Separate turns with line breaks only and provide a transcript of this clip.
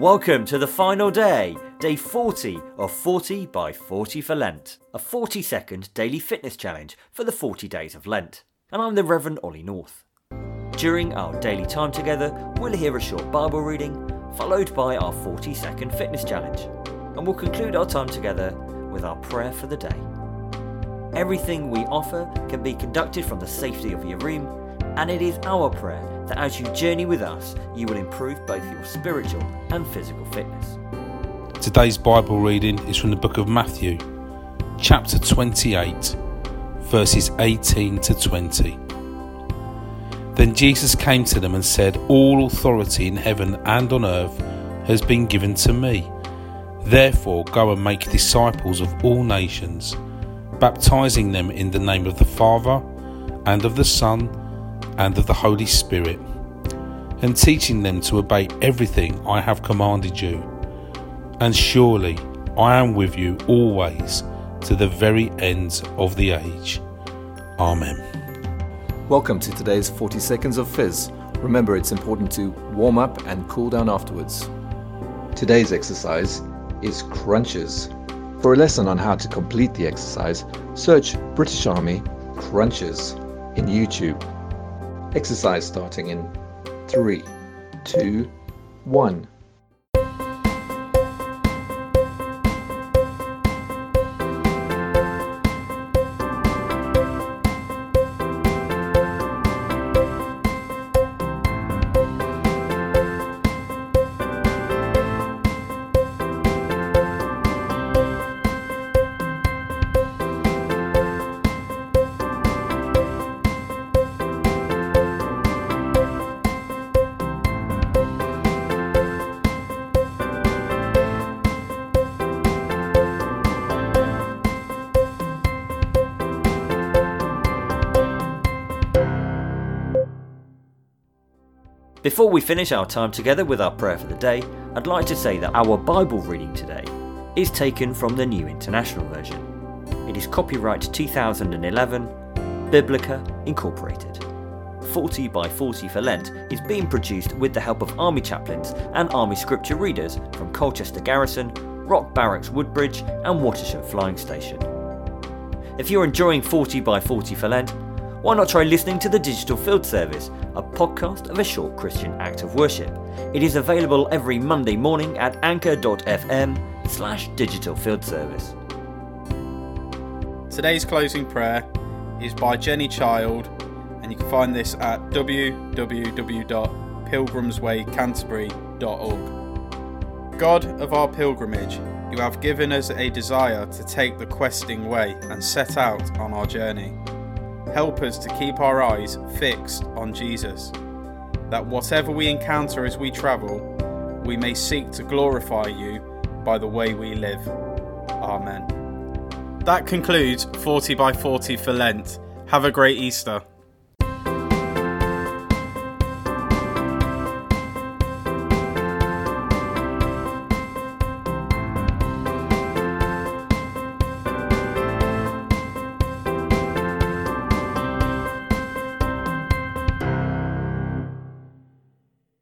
Welcome to the final day, day 40 of 40 by 40 for Lent, a 40 second daily fitness challenge for the 40 days of Lent. And I'm the Reverend Ollie North. During our daily time together, we'll hear a short Bible reading, followed by our 40 second fitness challenge. And we'll conclude our time together with our prayer for the day. Everything we offer can be conducted from the safety of your room, and it is our prayer that as you journey with us, you will improve both your spiritual and physical fitness.
Today's Bible reading is from the book of Matthew, chapter 28, verses 18 to 20. Then Jesus came to them and said, All authority in heaven and on earth has been given to me. Therefore, go and make disciples of all nations, baptizing them in the name of the Father, and of the Son, and of the Holy Spirit, and teaching them to obey everything I have commanded you. And surely I am with you always to the very end of the age. Amen.
Welcome to today's 40 Seconds of Fizz. Remember, it's important to warm up and cool down afterwards. Today's exercise is crunches. For a lesson on how to complete the exercise, search British Army crunches in YouTube. Exercise starting in three, two, one. 1.
Before we finish our time together with our prayer for the day, I'd like to say that our Bible reading today is taken from the New International Version. It is copyright 2011, Biblica Incorporated. 40 by 40 for Lent is being produced with the help of Army chaplains and Army scripture readers from Colchester Garrison, Rock Barracks Woodbridge, and Wattisham Flying Station. If you're enjoying 40 by 40 for Lent, why not try listening to the Digital Field Service, a podcast of a short Christian act of worship? It is available every Monday morning at anchor.fm slash digital field service.
Today's closing prayer is by Jenny Child, and you can find this at www.pilgrimswaycanterbury.org. God of our pilgrimage, you have given us a desire to take the questing way and set out on our journey. Help us to keep our eyes fixed on Jesus, that whatever we encounter as we travel, we may seek to glorify you by the way we live. Amen. That concludes 40 by 40 for Lent. Have a great Easter.